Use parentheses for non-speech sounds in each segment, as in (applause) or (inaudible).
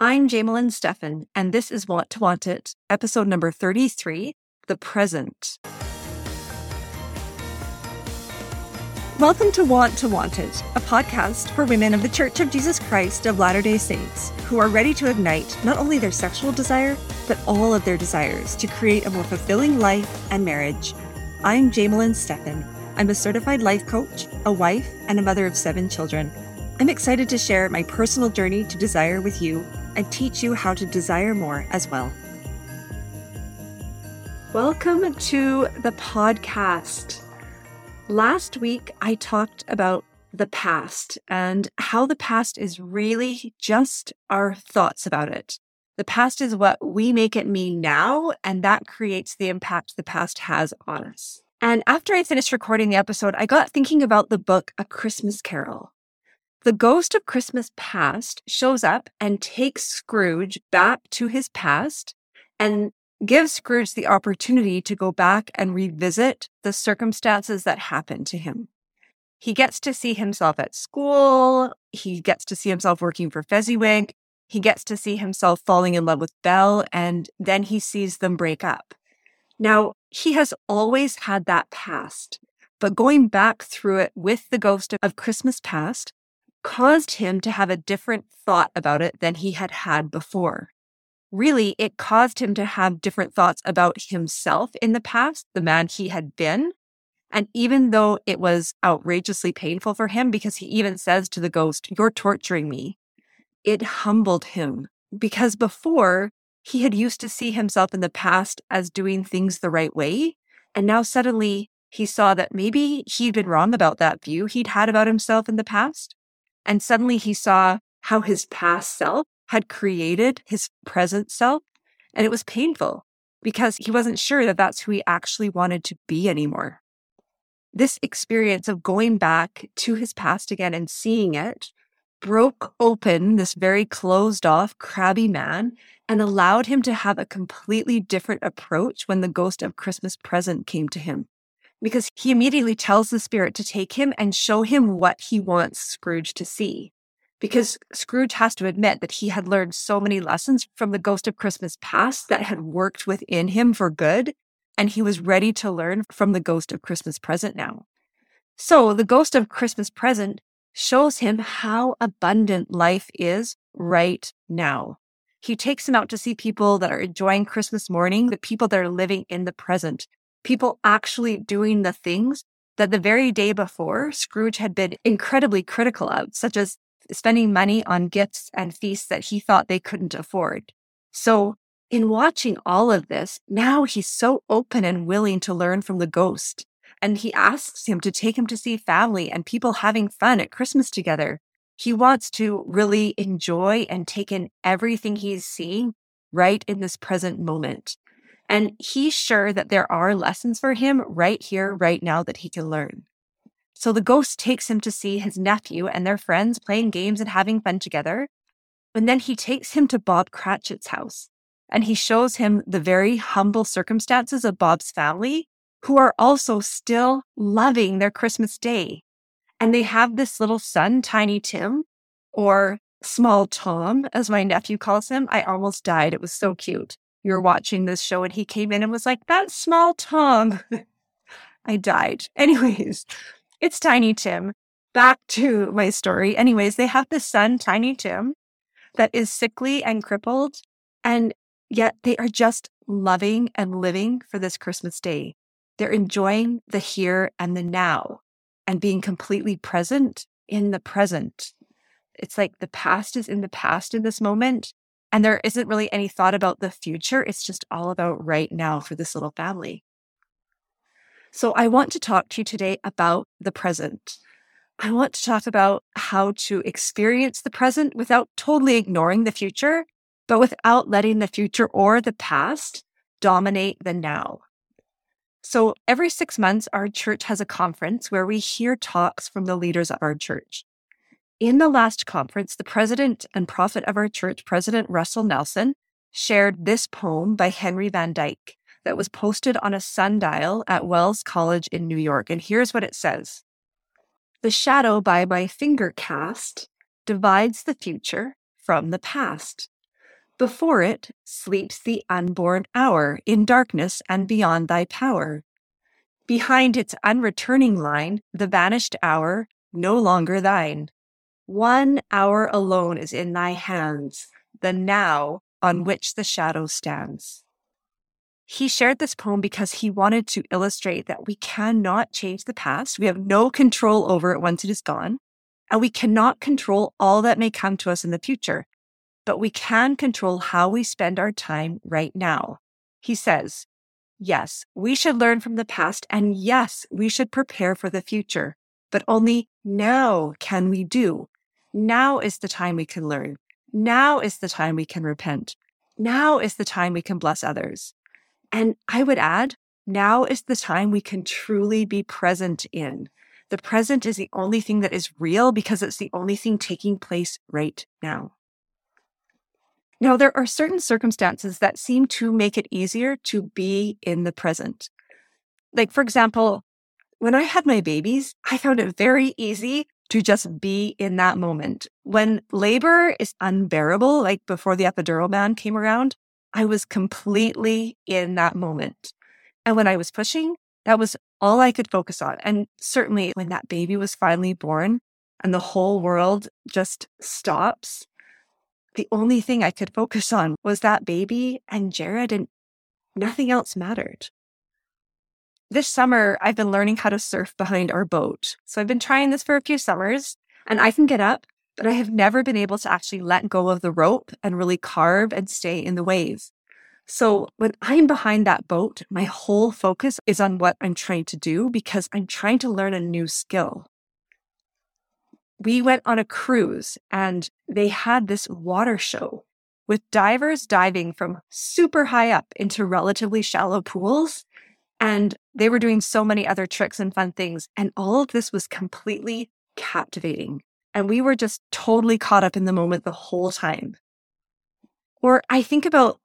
I'm Jamelyn Stephan, and this is Want to Want It, episode number 33 The Present. Welcome to Want to Want It, a podcast for women of the Church of Jesus Christ of Latter day Saints who are ready to ignite not only their sexual desire, but all of their desires to create a more fulfilling life and marriage. I'm Jamelyn Stephan. I'm a certified life coach, a wife, and a mother of seven children. I'm excited to share my personal journey to desire with you and teach you how to desire more as well. Welcome to the podcast. Last week, I talked about the past and how the past is really just our thoughts about it. The past is what we make it mean now, and that creates the impact the past has on us. And after I finished recording the episode, I got thinking about the book A Christmas Carol. The ghost of Christmas past shows up and takes Scrooge back to his past and gives Scrooge the opportunity to go back and revisit the circumstances that happened to him. He gets to see himself at school. He gets to see himself working for Fezziwig. He gets to see himself falling in love with Belle, and then he sees them break up. Now, he has always had that past, but going back through it with the ghost of Christmas past caused him to have a different thought about it than he had had before. Really, it caused him to have different thoughts about himself in the past, the man he had been. And even though it was outrageously painful for him, because he even says to the ghost, You're torturing me, it humbled him because before he had used to see himself in the past as doing things the right way. And now suddenly he saw that maybe he'd been wrong about that view he'd had about himself in the past. And suddenly he saw how his past self had created his present self. And it was painful because he wasn't sure that that's who he actually wanted to be anymore. This experience of going back to his past again and seeing it broke open this very closed off, crabby man and allowed him to have a completely different approach when the ghost of Christmas present came to him because he immediately tells the spirit to take him and show him what he wants Scrooge to see. Because Scrooge has to admit that he had learned so many lessons from the ghost of Christmas past that had worked within him for good, and he was ready to learn from the ghost of Christmas present now. So the ghost of Christmas present shows him how abundant life is right now. He takes him out to see people that are enjoying Christmas morning, the people that are living in the present, people actually doing the things that the very day before Scrooge had been incredibly critical of, such as spending money on gifts and feasts that he thought they couldn't afford. So, in watching all of this, now he's so open and willing to learn from the ghost. And he asks him to take him to see family and people having fun at Christmas together. He wants to really enjoy and take in everything he's seeing right in this present moment. And he's sure that there are lessons for him right here, right now that he can learn. So the ghost takes him to see his nephew and their friends playing games and having fun together. And then he takes him to Bob Cratchit's house and he shows him the very humble circumstances of Bob's family, who are also still loving their Christmas day. And they have this little son, Tiny Tim, or Small Tom, as my nephew calls him. I almost died. It was so cute you were watching this show and he came in and was like, that small tongue. (laughs) I died. (laughs) Anyways, it's Tiny Tim. Back to my story. Anyways, they have this son, Tiny Tim, that is sickly and crippled. And yet they are just loving and living for this Christmas day. They're enjoying the here and the now and being completely present in the present. It's like the past is in the past in this moment and there isn't really any thought about the future. It's just all about right now for this little family. So I want to talk to you today about the present. I want to talk about how to experience the present without totally ignoring the future, but without letting the future or the past dominate the now. So every six months, our church has a conference where we hear talks from the leaders of our church. In the last conference, the president and prophet of our church, President Russell Nelson, shared this poem by Henry Van Dyke that was posted on a sundial at Wells College in New York. And here's what it says The shadow by my finger cast divides the future from the past. Before it sleeps the unborn hour in darkness and beyond thy power. Behind its unreturning line, the vanished hour, no longer thine. One hour alone is in thy hands, the now on mm. which the shadow stands. He shared this poem because he wanted to illustrate that we cannot change the past. We have no control over it once it is gone. And we cannot control all that may come to us in the future, but we can control how we spend our time right now. He says, yes, we should learn from the past. And yes, we should prepare for the future, but only now can we do. Now is the time we can learn. Now is the time we can repent. Now is the time we can bless others. And I would add, now is the time we can truly be present in. The present is the only thing that is real because it's the only thing taking place right now. Now, there are certain circumstances that seem to make it easier to be in the present. Like, for example, when I had my babies, I found it very easy to just be in that moment. When labor is unbearable, like before the epidural ban came around, I was completely in that moment. And when I was pushing, that was all I could focus on. And certainly when that baby was finally born and the whole world just stops, the only thing I could focus on was that baby and Jared, and nothing else mattered. This summer, I've been learning how to surf behind our boat. So I've been trying this for a few summers and I can get up, but I have never been able to actually let go of the rope and really carve and stay in the wave. So when I'm behind that boat, my whole focus is on what I'm trying to do because I'm trying to learn a new skill. We went on a cruise and they had this water show with divers diving from super high up into relatively shallow pools and they were doing so many other tricks and fun things. And all of this was completely captivating. And we were just totally caught up in the moment the whole time. Or I think about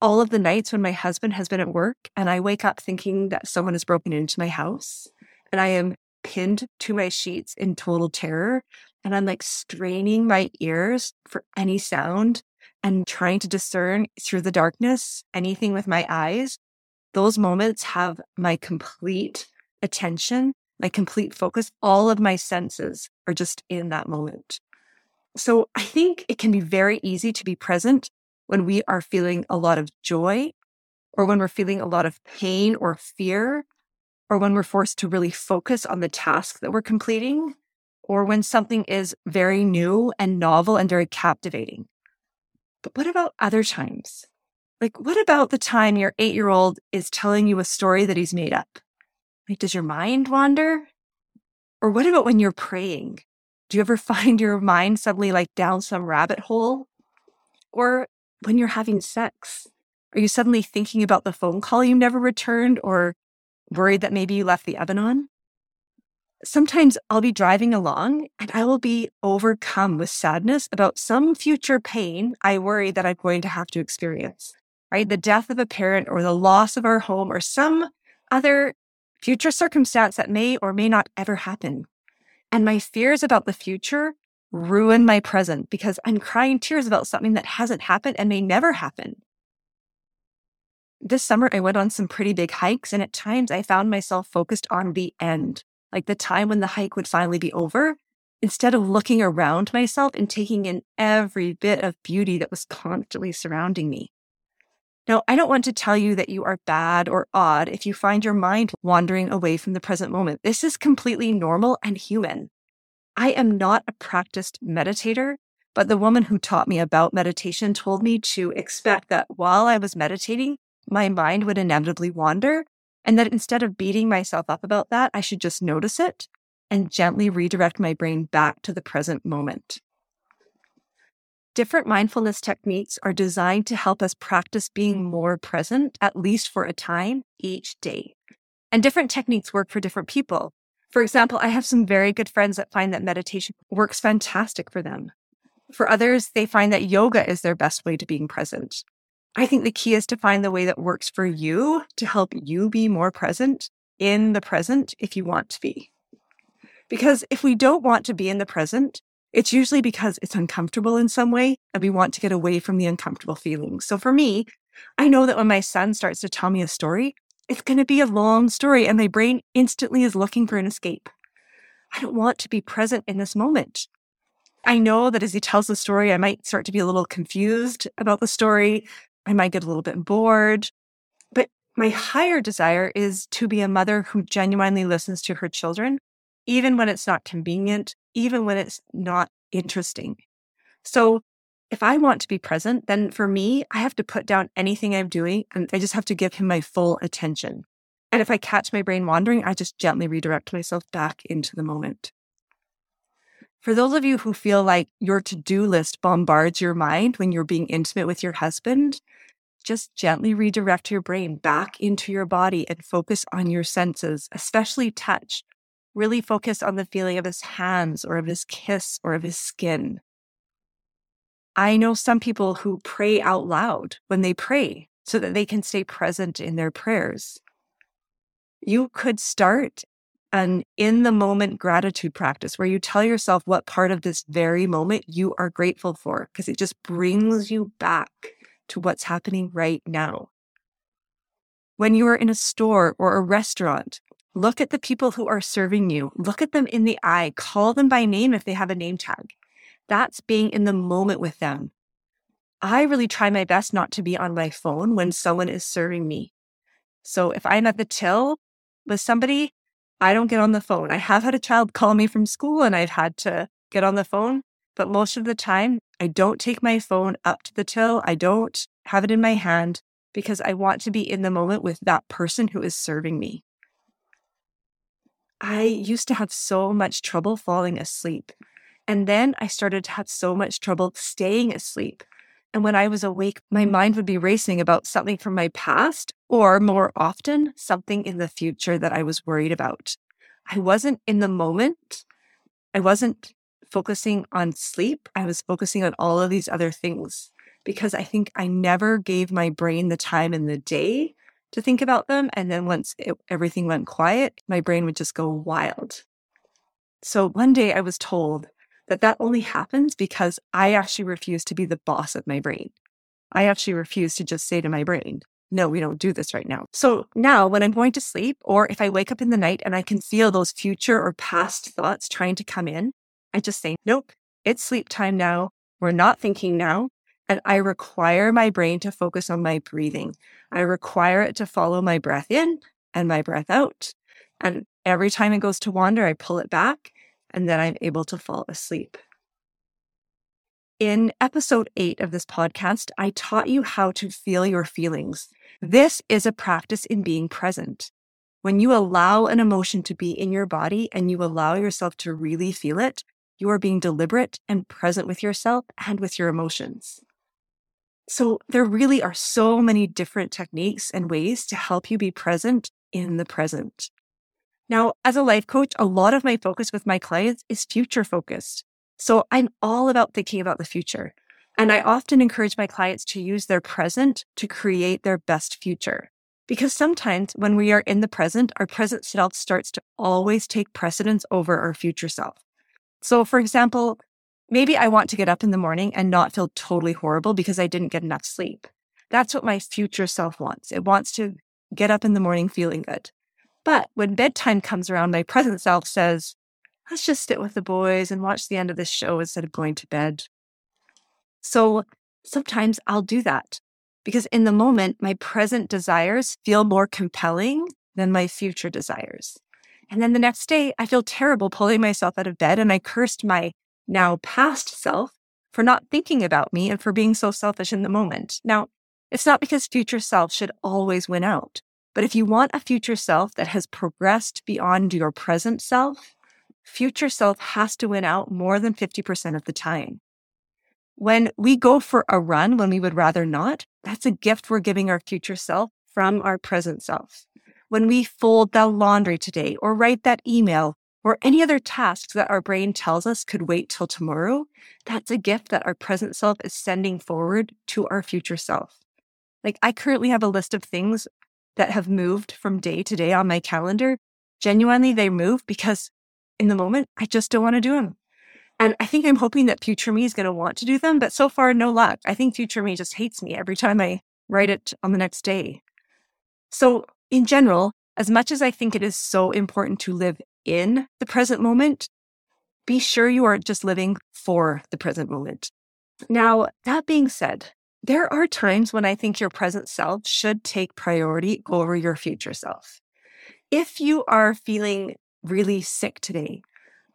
all of the nights when my husband has been at work and I wake up thinking that someone has broken into my house and I am pinned to my sheets in total terror. And I'm like straining my ears for any sound and trying to discern through the darkness anything with my eyes those moments have my complete attention, my complete focus. All of my senses are just in that moment. So I think it can be very easy to be present when we are feeling a lot of joy or when we're feeling a lot of pain or fear or when we're forced to really focus on the task that we're completing or when something is very new and novel and very captivating. But what about other times? Like, what about the time your eight year old is telling you a story that he's made up? Like, does your mind wander? Or what about when you're praying? Do you ever (laughs) find your mind suddenly like down some rabbit hole? Or when you're having sex, are you suddenly thinking about the phone call you never returned or worried that maybe you left the oven on? Sometimes I'll be driving along and I will be overcome with sadness about some future pain I worry that I'm going to have to experience right? The death of a parent or the loss of our home or some other future circumstance that may or may not ever happen. And my fears about the future ruin my present because I'm crying tears about something that hasn't happened and may never happen. This summer, I went on some pretty big hikes, and at times I found myself focused on the end, like the time when the hike would finally be over, instead of looking around myself and taking in every bit of beauty that was constantly surrounding me. Now, I don't want to tell you that you are bad or odd if you find your mind wandering away from the present moment. This is completely normal and human. I am not a practiced meditator, but the woman who taught me about meditation told me to expect that while I was meditating, my mind would inevitably wander, and that instead of beating myself up about that, I should just notice it and gently redirect my brain back to the present moment. Different mindfulness techniques are designed to help us practice being mm. more present, at least for a time each day. And different techniques work for different people. For example, I have some very good friends that find that meditation works fantastic for them. For others, they find that yoga is their best way to being present. I think the key is to find the way that works for you to help you be more present in the present if you want to be. Because if we don't want to be in the present, it's usually because it's uncomfortable in some way and we want to get away from the uncomfortable feelings. So for me, I know that when my son starts to tell me a story, it's going to be a long story and my brain instantly is looking for an escape. I don't want to be present in this moment. I know that as he tells the story, I might start to be a little confused about the story. I might get a little bit bored. But my higher desire is to be a mother who genuinely listens to her children, even when it's not convenient, even when it's not interesting. So if I want to be present, then for me, I have to put down anything I'm doing and I just have to give him my full attention. And if I catch my brain wandering, I just gently redirect myself back into the moment. For those of you who feel like your to do list bombards your mind when you're being intimate with your husband, just gently redirect your brain back into your body and focus on your senses, especially touch. Really focus on the feeling of his hands or of his kiss or of his skin. I know some people who pray out loud when they pray so that they can stay present in their prayers. You could start an in the moment gratitude practice where you tell yourself what part of this very moment you are grateful for, because it just brings you back to what's happening right now. When you are in a store or a restaurant, look at the people who are serving you, look at them in the eye, call them by name if they have a name tag. That's being in the moment with them. I really try my best not to be on my phone when someone is serving me. So if I'm at the till with somebody, I don't get on the phone. I have had a child call me from school and I've had to get on the phone, but most of the time I don't take my phone up to the till. I don't have it in my hand because I want to be in the moment with that person who is serving me. I used to have so much trouble falling asleep. And then I started to have so much trouble staying asleep. And when I was awake, my mind would be racing about something from my past, or more often, something in the future that I was worried about. I wasn't in the moment. I wasn't focusing on sleep. I was focusing on all of these other things because I think I never gave my brain the time in the day to think about them. And then once it, everything went quiet, my brain would just go wild. So one day I was told that that only happens because I actually refuse to be the boss of my brain. I actually refuse to just say to my brain, no, we don't do this right now. So now when I'm going to sleep, or if I wake up in the night and I can feel those future or past thoughts trying to come in, I just say, nope, it's sleep time now. We're not thinking now. And I require my brain to focus on my breathing. I require it to follow my breath in and my breath out. And every time it goes to wander, I pull it back and then I'm able to fall asleep. In episode eight of this podcast, I taught you how to feel your feelings. This is a practice in being present. When you allow an emotion to be in your body and you allow yourself to really feel it, you are being deliberate and present with yourself and with your emotions. So there really are so many different techniques and ways to help you be present in the present. Now, as a life coach, a lot of my focus with my clients is future focused. So I'm all about thinking about the future. And I often encourage my clients to use their present to create their best future. Because sometimes when we are in the present, our present self starts to always take precedence over our future self. So, for example, maybe I want to get up in the morning and not feel totally horrible because I didn't get enough sleep. That's what my future self wants. It wants to get up in the morning feeling good. But when bedtime comes around, my present self says, let's just sit with the boys and watch the end of this show instead of going to bed. So sometimes I'll do that because in the moment, my present desires feel more compelling than my future desires. And then the next day, I feel terrible pulling myself out of bed and I cursed my now past self for not thinking about me and for being so selfish in the moment. Now, it's not because future self should always win out. But if you want a future self that has progressed beyond your present self, future self has to win out more than 50% of the time. When we go for a run when we would rather not, that's a gift we're giving our future self from our present self. When we fold the laundry today or write that email or any other tasks that our brain tells us could wait till tomorrow, that's a gift that our present self is sending forward to our future self. Like I currently have a list of things that have moved from day to day on my calendar, genuinely they move because in the moment, I just don't want to do them. And I think I'm hoping that future me is going to want to do them, but so far, no luck. I think future me just hates me every time I write it on the next day. So, in general, as much as I think it is so important to live in the present moment, be sure you aren't just living for the present moment. Now, that being said, there are times when I think your present self should take priority over your future self. If you are feeling really sick today,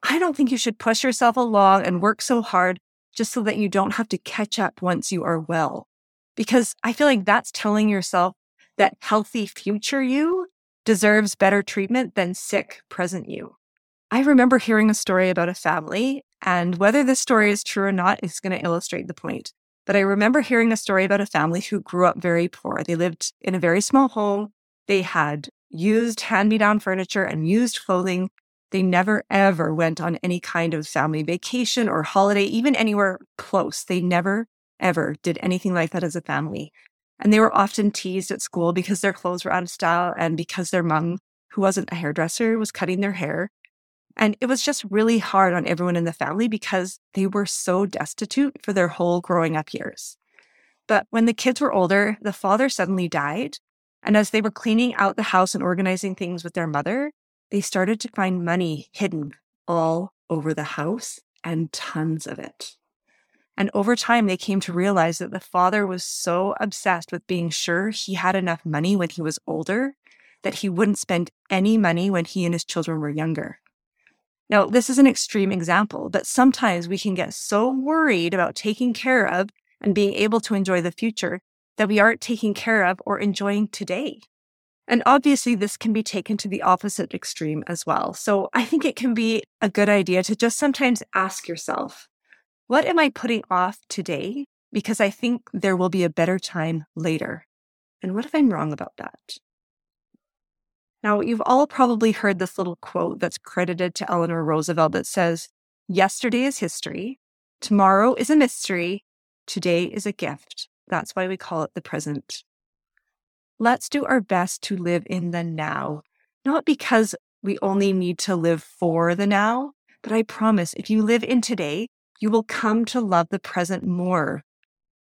I don't think you should push yourself along and work so hard just so that you don't have to catch up once you are well. Because I feel like that's telling yourself that healthy future you deserves better treatment than sick present you. I remember hearing a story about a family, and whether this story is true or not is going to illustrate the point. But I remember hearing a story about a family who grew up very poor. They lived in a very small home. They had used hand me down furniture and used clothing. They never ever went on any kind of family vacation or holiday, even anywhere close. They never ever did anything like that as a family. And they were often teased at school because their clothes were out of style and because their mom, who wasn't a hairdresser, was cutting their hair. And it was just really hard on everyone in the family because they were so destitute for their whole growing up years. But when the kids were older, the father suddenly died. And as they were cleaning out the house and organizing things with their mother, they started to find money hidden all over the house and tons of it. And over time, they came to realize that the father was so obsessed with being sure he had enough money when he was older that he wouldn't spend any money when he and his children were younger. Now, this is an extreme example, but sometimes we can get so worried about taking care of and being able to enjoy the future that we aren't taking care of or enjoying today. And obviously, this can be taken to the opposite extreme as well. So I think it can be a good idea to just sometimes ask yourself, what am I putting off today because I think there will be a better time later? And what if I'm wrong about that? Now, you've all probably heard this little quote that's credited to Eleanor Roosevelt that says, Yesterday is history, tomorrow is a mystery, today is a gift. That's why we call it the present. Let's do our best to live in the now, not because we only need to live for the now, but I promise if you live in today, you will come to love the present more.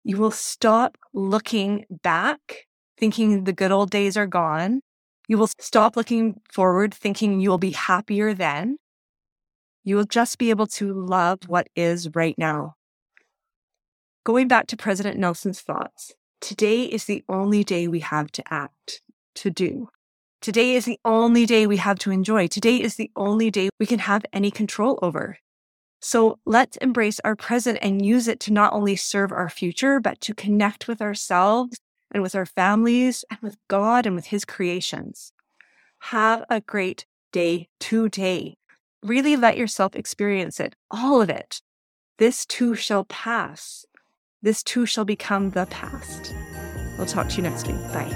You will stop looking back, thinking the good old days are gone. You will stop looking forward, thinking you will be happier then. You will just be able to love what is right now. Going back to President Nelson's thoughts, today is the only day we have to act, to do. Today is the only day we have to enjoy. Today is the only day we can have any control over. So let's embrace our present and use it to not only serve our future, but to connect with ourselves and with our families and with God and with His creations. Have a great day today. Really let yourself experience it, all of it. This too shall pass. This too shall become the past. We'll talk to you next week. Bye.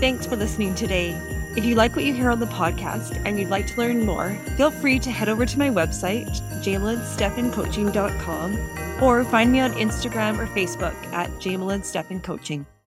Thanks for listening today. If you like what you hear on the podcast and you'd like to learn more, feel free to head over to my website, jamelynstephancoaching.com, or find me on Instagram or Facebook at Jamelyn Stephan Coaching.